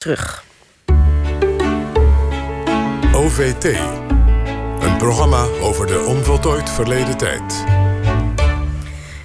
terug. OVT. Een programma over de onvoltooid verleden tijd.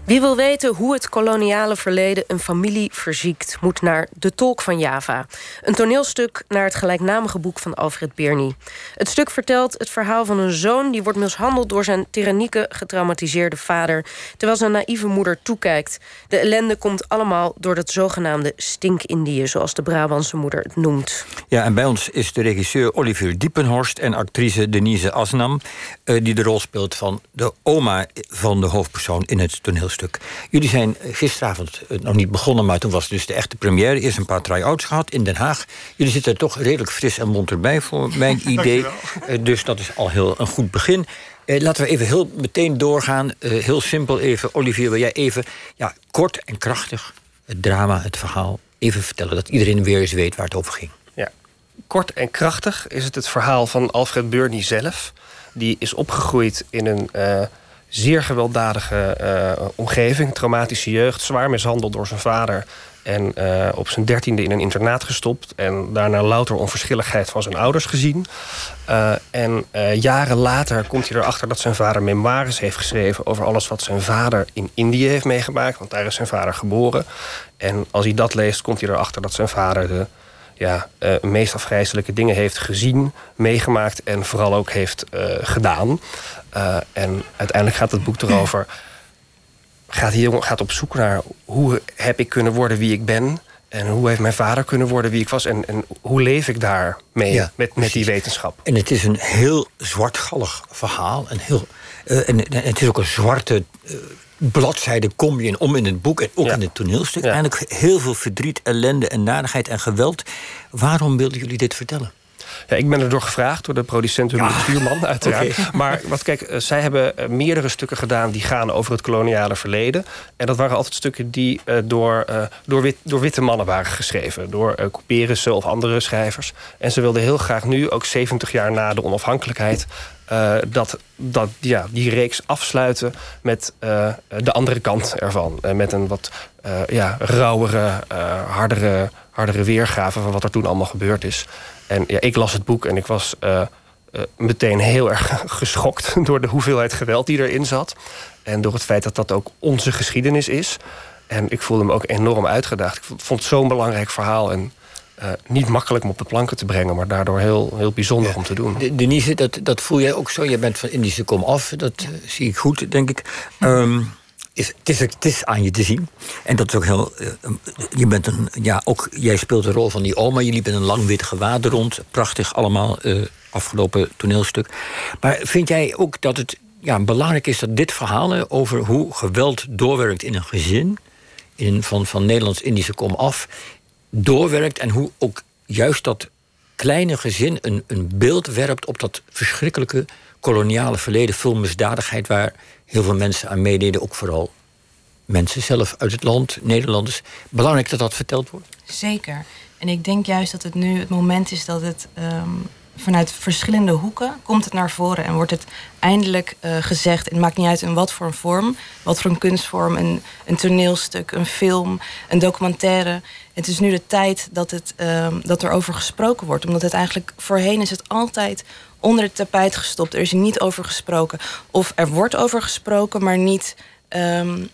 Wie wil weten hoe het koloniale verleden een familie verziekt, moet naar De Tolk van Java. Een toneelstuk naar het gelijknamige boek van Alfred Birny. Het stuk vertelt het verhaal van een zoon die wordt mishandeld door zijn tyrannieke, getraumatiseerde vader, terwijl zijn naïeve moeder toekijkt. De ellende komt allemaal door dat zogenaamde stink-Indië, zoals de Brabantse moeder het noemt. Ja, en bij ons is de regisseur Olivier Diepenhorst en actrice Denise Asnam, eh, die de rol speelt van de oma van de hoofdpersoon in het toneelstuk. Jullie zijn gisteravond eh, nog niet begonnen, maar toen was dus de echte première. Eerst een paar try-outs gehad in Den Haag. Jullie zitten er toch redelijk fris en monter bij, voor mijn idee. Eh, dus dat is al heel een goed begin. Eh, laten we even heel meteen doorgaan. heel simpel even. Olivier, wil jij even ja, kort en krachtig het drama, het verhaal even vertellen? Dat iedereen weer eens weet waar het over ging. Ja, kort en krachtig is het het verhaal van Alfred Burney zelf. Die is opgegroeid in een zeer gewelddadige uh, omgeving, traumatische jeugd, zwaar mishandeld door zijn vader. En uh, op zijn dertiende in een internaat gestopt. En daarna louter onverschilligheid van zijn ouders gezien. Uh, en jaren later komt hij erachter dat zijn vader memoires heeft geschreven over alles wat zijn vader in Indië heeft meegemaakt. Want daar is zijn vader geboren. En als hij dat leest, komt hij erachter dat zijn vader de ja, meest afgrijzelijke dingen heeft gezien, meegemaakt en vooral ook heeft gedaan. Uh, en uiteindelijk gaat het boek erover. Gaat die jongen gaat op zoek naar hoe heb ik kunnen worden wie ik ben. En hoe heeft mijn vader kunnen worden wie ik was? En, en hoe leef ik daar mee met, met die wetenschap? En het is een heel zwartgallig verhaal. Een heel, uh, en, het is ook een zwarte uh, bladzijde kom je in om in het boek en ook in het toneelstuk. Ja. Eigenlijk heel veel verdriet, ellende en nadigheid en geweld. Waarom wilden jullie dit vertellen? Ja, ik ben erdoor gevraagd door de producent Hugo ja. Stuurman, uiteraard. Maar wat, kijk, eh, zij hebben eh, meerdere stukken gedaan die gaan over het koloniale verleden. En dat waren altijd stukken die uh, door, uh, door, wit, door witte mannen waren geschreven. Door uh, of andere schrijvers. En ze wilden heel graag nu, ook 70 jaar na de onafhankelijkheid... Uh, dat, dat, ja, die reeks afsluiten met uh, de andere kant ervan. Uh, met een wat ja, rauwere, hardere, hardere weergave van wat er toen allemaal gebeurd is. En ja, ik las het boek en ik was meteen heel erg geschokt door de hoeveelheid geweld die erin zat. En door het feit dat dat ook onze geschiedenis is. En ik voelde me ook enorm uitgedaagd. Ik vond het zo'n belangrijk verhaal. En uh, niet makkelijk om op de planken te brengen, maar daardoor heel, heel bijzonder ja. om te doen. Denise, dat, dat voel jij ook zo. Je bent van Indische kom af, dat zie ik goed, denk ik. Um, is, het, is, het is aan je te zien. En dat is ook heel. Uh, je bent een. Ja, ook jij speelt de rol van die oma. Je liep in een lang wit gewaad rond. Prachtig allemaal. Uh, afgelopen toneelstuk. Maar vind jij ook dat het ja, belangrijk is dat dit verhaal over hoe geweld doorwerkt in een gezin. In, van, van Nederlands-Indische kom af. Doorwerkt en hoe ook juist dat kleine gezin een, een beeld werpt op dat verschrikkelijke koloniale verleden, veel misdadigheid waar heel veel mensen aan meededen, ook vooral mensen zelf uit het land, Nederlanders. Belangrijk dat dat verteld wordt. Zeker. En ik denk juist dat het nu het moment is dat het um, vanuit verschillende hoeken komt het naar voren en wordt het eindelijk uh, gezegd. Het maakt niet uit in wat voor een vorm, wat voor een kunstvorm, een, een toneelstuk, een film, een documentaire. Het is nu de tijd dat, het, um, dat er over gesproken wordt. Omdat het eigenlijk voorheen is het altijd onder het tapijt gestopt. Er is niet over gesproken. Of er wordt over gesproken, maar niet. Um,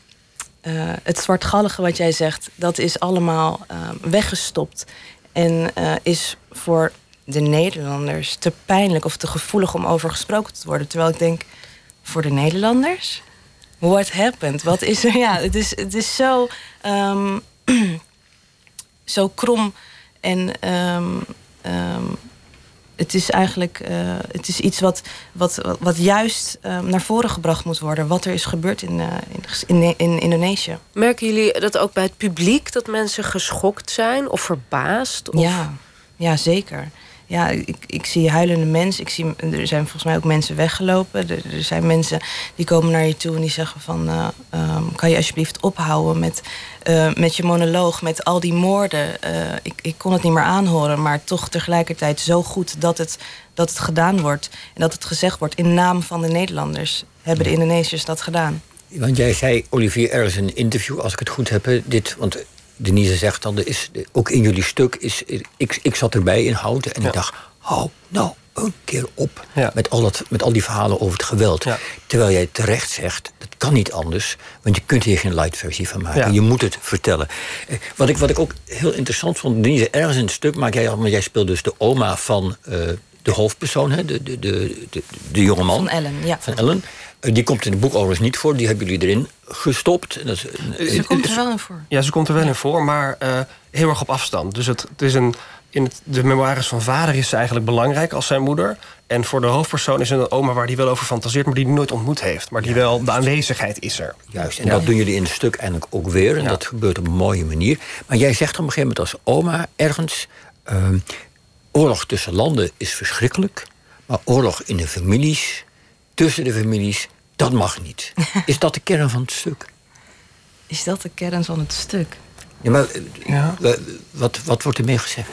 uh, het zwartgallige wat jij zegt, dat is allemaal uh, weggestopt. En uh, is voor de Nederlanders te pijnlijk of te gevoelig om over gesproken te worden. Terwijl ik denk, voor de Nederlanders? What happened? Wat is er? Ja, het is, het is zo, um, zo krom en um, um, het is eigenlijk uh, het is iets wat, wat, wat juist uh, naar voren gebracht moet worden. Wat er is gebeurd in, uh, in, in, in, Indonesië. Merken jullie dat ook bij het publiek? Dat mensen geschokt zijn of verbaasd? Of? Ja, ja, zeker. Ja, ik, ik zie huilende mensen. Ik zie, er zijn volgens mij ook mensen weggelopen. Er, zijn mensen die komen naar je toe en die zeggen van... Um, kan je alsjeblieft ophouden met, met je monoloog, met al die moorden. ik, ik kon het niet meer aanhoren, maar toch tegelijkertijd zo goed dat het, dat het gedaan wordt. En dat het gezegd wordt in naam van de Nederlanders. Hebben de Indonesiërs dat gedaan. Want jij zei, Olivier, ergens een interview, als ik het goed heb, dit, want Denise zegt dan, er is, ook in jullie stuk is. Ik, ik zat erbij in houten en ik dacht, hou nou een keer op met, al dat, met al die verhalen over het geweld. Terwijl jij terecht zegt, dat kan niet anders, want je kunt hier geen light versie van maken. Je moet het vertellen. Eh, wat ik, wat ik ook heel interessant vond, Denise, ergens in het stuk maak jij, maar jij speelt dus de oma van uh, de hoofdpersoon, hè, de, de, de, de, de jonge man. Van Ellen, ja. Van Ellen. Eh, die komt in het boek overigens niet voor, die hebben jullie erin gestopt. Dat is, ze komt er wel in voor. Ja, ze komt er wel in voor, maar uh, heel erg op afstand. Dus het, het is een in het, de memoires van vader is ze eigenlijk belangrijk als zijn moeder. En voor de hoofdpersoon is een oma waar hij wel over fantaseert... maar die hij nooit ontmoet heeft. Maar die wel, de aanwezigheid is er. Juist, en dat doen jullie in het stuk eigenlijk ook weer. En dat gebeurt op een mooie manier. Maar jij zegt op een gegeven moment als oma ergens... Ehm, oorlog tussen landen is verschrikkelijk... maar oorlog in de families, tussen de families, dat mag niet. is dat de kern van het stuk? Is dat de kern van het stuk? Ja, maar ja. Wat, wat wordt er mee gezegd?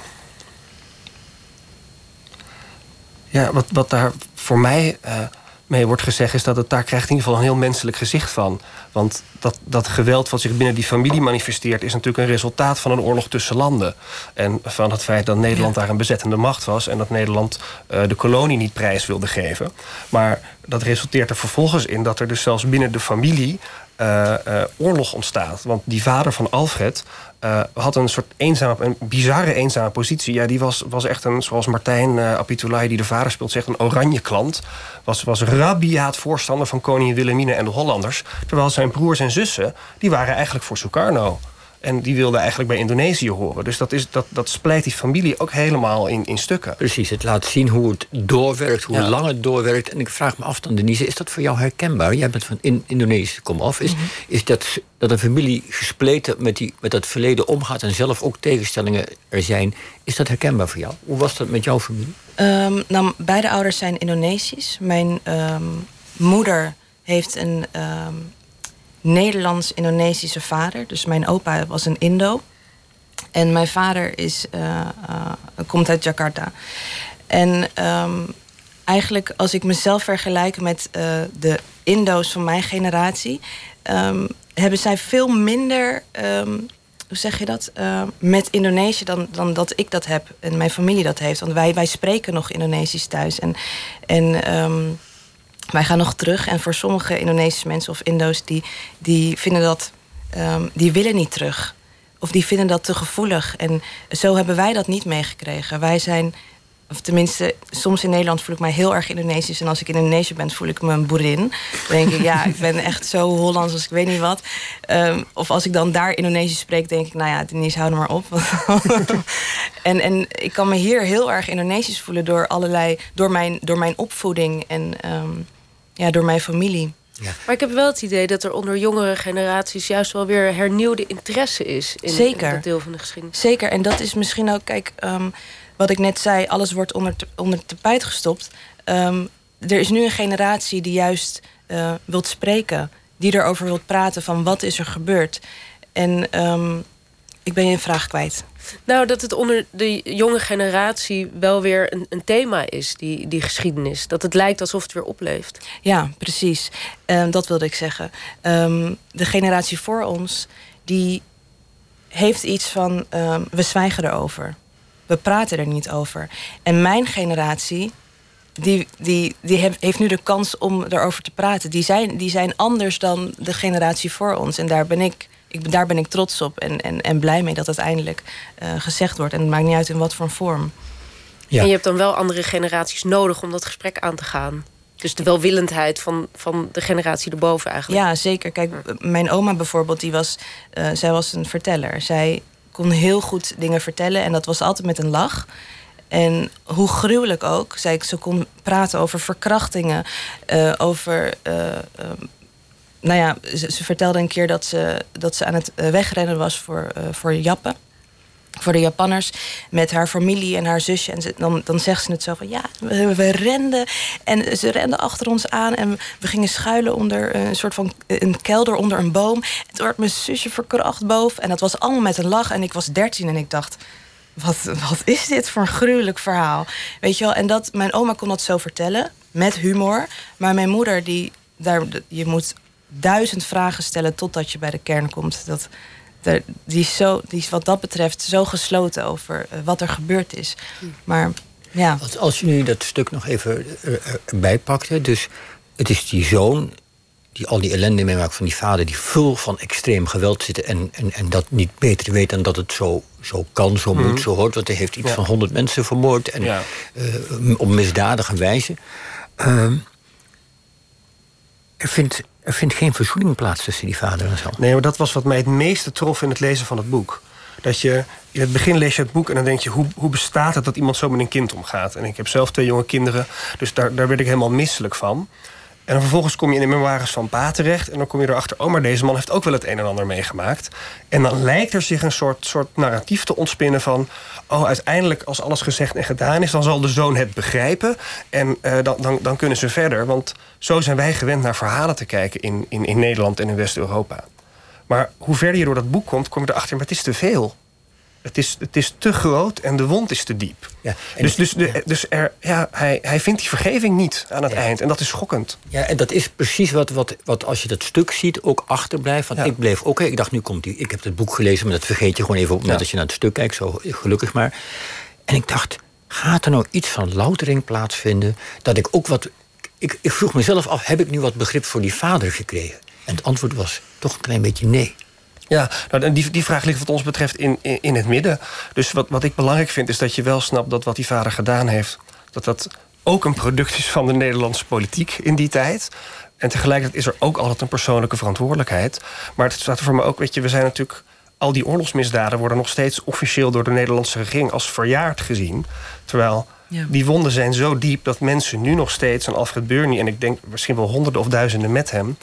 Ja, wat, wat daar voor mij uh, mee wordt gezegd... is dat het daar krijgt in ieder geval een heel menselijk gezicht van. Want dat, dat geweld wat zich binnen die familie manifesteert... is natuurlijk een resultaat van een oorlog tussen landen. En van het feit dat Nederland daar een bezettende macht was... en dat Nederland uh, de kolonie niet prijs wilde geven. Maar dat resulteert er vervolgens in dat er dus zelfs binnen de familie... Uh, uh, oorlog ontstaat. Want die vader van Alfred uh, had een soort eenzame, een bizarre eenzame positie. Ja, die was, was echt een, zoals Martijn uh, die de vader speelt, zegt, een oranje klant. Was, was rabiaat voorstander van koningin Wilhelmina en de Hollanders. Terwijl zijn broers en zussen, die waren eigenlijk voor Sukarno. En die wilde eigenlijk bij Indonesië horen. Dus dat, is, dat, dat splijt die familie ook helemaal in, in stukken. Precies, het laat zien hoe het doorwerkt, hoe lang het doorwerkt. En ik vraag me af dan, Denise, is dat voor jou herkenbaar? Jij bent van in Indonesië, kom af. Is, mhm. is dat, dat een familie gespleten met, die, met dat verleden omgaat... en zelf ook tegenstellingen er zijn, is dat herkenbaar voor jou? Hoe was dat met jouw familie? Um, nou, beide ouders zijn Indonesisch. Mijn um, moeder heeft een... Um, Nederlands-Indonesische vader. Dus mijn opa was een Indo. En mijn vader is, uh, uh, komt uit Jakarta. En um, eigenlijk als ik mezelf vergelijk met uh, de Indo's van mijn generatie... Um, hebben zij veel minder... Um, hoe zeg je dat? met Indonesië dan, dan dat ik dat heb en mijn familie dat heeft. Want wij, wij spreken nog Indonesisch thuis. En, en wij gaan nog terug. En voor sommige Indonesische mensen of Indo's... die, die vinden dat... Um, die willen niet terug. Of die vinden dat te gevoelig. En zo hebben wij dat niet meegekregen. Wij zijn... Of tenminste, soms in Nederland voel ik mij heel erg Indonesisch. En als ik in Indonesië ben, voel ik me een boerin. Dan denk ik, ja, ik ben echt zo Hollands als ik weet niet wat. Um, of als ik dan daar Indonesisch spreek, denk ik, nou ja, Denise, hou er maar op. en, en ik kan me hier heel erg Indonesisch voelen door allerlei, door mijn, door mijn opvoeding. En um, ja, door mijn familie. Ja. Maar ik heb wel het idee dat er onder jongere generaties juist wel weer hernieuwde interesse is in, Zeker. dat deel van de geschiedenis. Zeker, en dat is misschien ook, kijk, um, wat ik net zei, alles wordt onder, te, onder tapijt gestopt. Um, er is nu een generatie die juist uh, wilt spreken, die erover wilt praten van wat is er gebeurd. En um, ik ben je een vraag kwijt. Nou, dat het onder de jonge generatie wel weer een, een, thema is, die, die geschiedenis. Dat het lijkt alsof het weer opleeft. Ja, precies. Um, dat wilde ik zeggen. Um, de generatie voor ons, die heeft iets van... Um, we zwijgen erover. We praten er niet over. En mijn generatie, die, die, die heeft nu de kans om erover te praten. Die zijn, die zijn anders dan de generatie voor ons. En daar ben ik ik, daar ben ik trots op en, en, en blij mee dat het eindelijk uh, gezegd wordt. En het maakt niet uit in wat voor vorm. Ja. En je hebt dan wel andere generaties nodig om dat gesprek aan te gaan. Dus de welwillendheid van, van de generatie erboven eigenlijk. Ja, zeker. Kijk, mijn oma bijvoorbeeld, die was, uh, zij was een verteller. Zij kon heel goed dingen vertellen en dat was altijd met een lach. En hoe gruwelijk ook. Zij, ze kon praten over verkrachtingen, uh, over uh, nou ja, ze, vertelde een keer dat ze, dat ze aan het eh, wegrennen was voor, uh, voor Jappen. Voor de Japanners. Met haar familie en haar zusje. En ze, dan, dan zegt ze het zo van ja, we, renden. En ze renden achter ons aan. En we gingen schuilen onder een soort van een kelder onder een boom. En toen mijn zusje verkracht boven. En dat was allemaal met een lach. En ik was dertien en ik dacht wat, wat is dit voor een gruwelijk verhaal? Weet je wel, en dat, mijn oma kon dat zo vertellen, met humor. Maar mijn moeder, die, daar, je moet duizend vragen stellen totdat je bij de kern komt. Dat, die, is zo, die is wat dat betreft zo gesloten over eh, wat er gebeurd is. Maar ja. Als, als je nu dat stuk nog even erbij pakt, dus het is die zoon die al die ellende meemaakt van die vader... die vol van extreem geweld zit en, en, en dat niet beter weet... dan dat het zo, zo kan, zo moet, mhm. zo hoort. Want hij heeft iets van honderd mensen vermoord... en ja. uh, op misdadige wijze. Uh, er, vindt, er vindt geen verzoening plaats tussen die vader en zoon. Nee, maar dat was wat mij het meeste trof in het lezen van het boek. Dat je in het begin lees je het boek en dan denk je... hoe, hoe bestaat het dat iemand zo met een kind omgaat? En ik heb zelf twee jonge kinderen, dus daar, daar werd ik helemaal misselijk van... En vervolgens kom je in de memoires van Pa terecht. En dan kom je erachter, oh, maar deze man heeft ook wel het een en ander meegemaakt. En dan lijkt er zich een soort, soort narratief te ontspinnen van... oh, uiteindelijk als alles gezegd en gedaan is... dan zal de zoon het begrijpen en uh, dan, dan, dan kunnen ze verder. Want zo zijn wij gewend naar verhalen te kijken in, in, in Nederland en in West-Europa. Maar hoe verder je door dat boek komt, kom je erachter... maar het is te veel. Het is, het is te groot en de wond is te diep. Ja, dus dus, dus er, ja, hij, hij vindt die vergeving niet aan het eind. En dat is schokkend. Ja, en dat is precies wat, wat, wat als je dat stuk ziet ook achterblijft. Want ik bleef ook, ik dacht nu komt hij. Ik heb het boek gelezen, maar dat vergeet je gewoon even op het moment dat je naar het stuk kijkt. Zo gelukkig maar. En ik dacht, gaat er nou iets van loutering plaatsvinden? Dat ik ook wat. Ik, ik vroeg mezelf af, heb ik nu wat begrip voor die vader gekregen? En het antwoord was toch een klein beetje nee. Ja, nou, die, die vraag ligt wat ons betreft in, in, in, het midden. Dus wat, wat ik belangrijk vind is dat je wel snapt dat wat die vader gedaan heeft... dat dat ook een product is van de Nederlandse politiek in die tijd. En tegelijkertijd is er ook altijd een persoonlijke verantwoordelijkheid. Maar het staat er voor me ook, weet je, we zijn natuurlijk... al die oorlogsmisdaden worden nog steeds officieel door de Nederlandse regering als verjaard gezien. Terwijl die wonden zijn zo diep dat mensen nu nog steeds... en Alfred Burnie en ik denk misschien wel honderden of duizenden met hem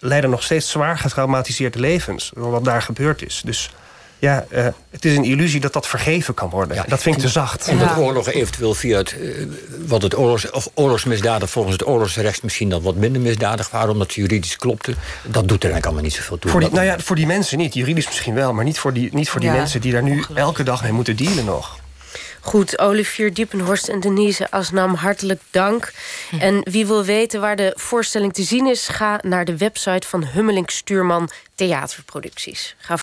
leiden nog steeds zwaar getraumatiseerde levens. Door wat daar gebeurd is. Dus ja, uh, het is een illusie dat dat vergeven kan worden. Ja, dat vind ik te zacht. En dat oorlogen eventueel via het, uh, wat het oorlogs, of oorlogsmisdaden volgens het oorlogsrecht misschien dan wat minder misdadig waren, omdat ze juridisch klopten. Dat doet er eigenlijk allemaal niet zoveel toe. Voor die, nou ja, voor die mensen niet. Juridisch misschien wel, maar niet voor die, niet voor die mensen die daar nu elke dag mee moeten dealen nog. Goed, Olivier Diepenhorst en Denise Asnam, hartelijk dank. En wie wil weten waar de voorstelling te zien is... ga naar de website van Hummeling Stuurman Theaterproducties. Ga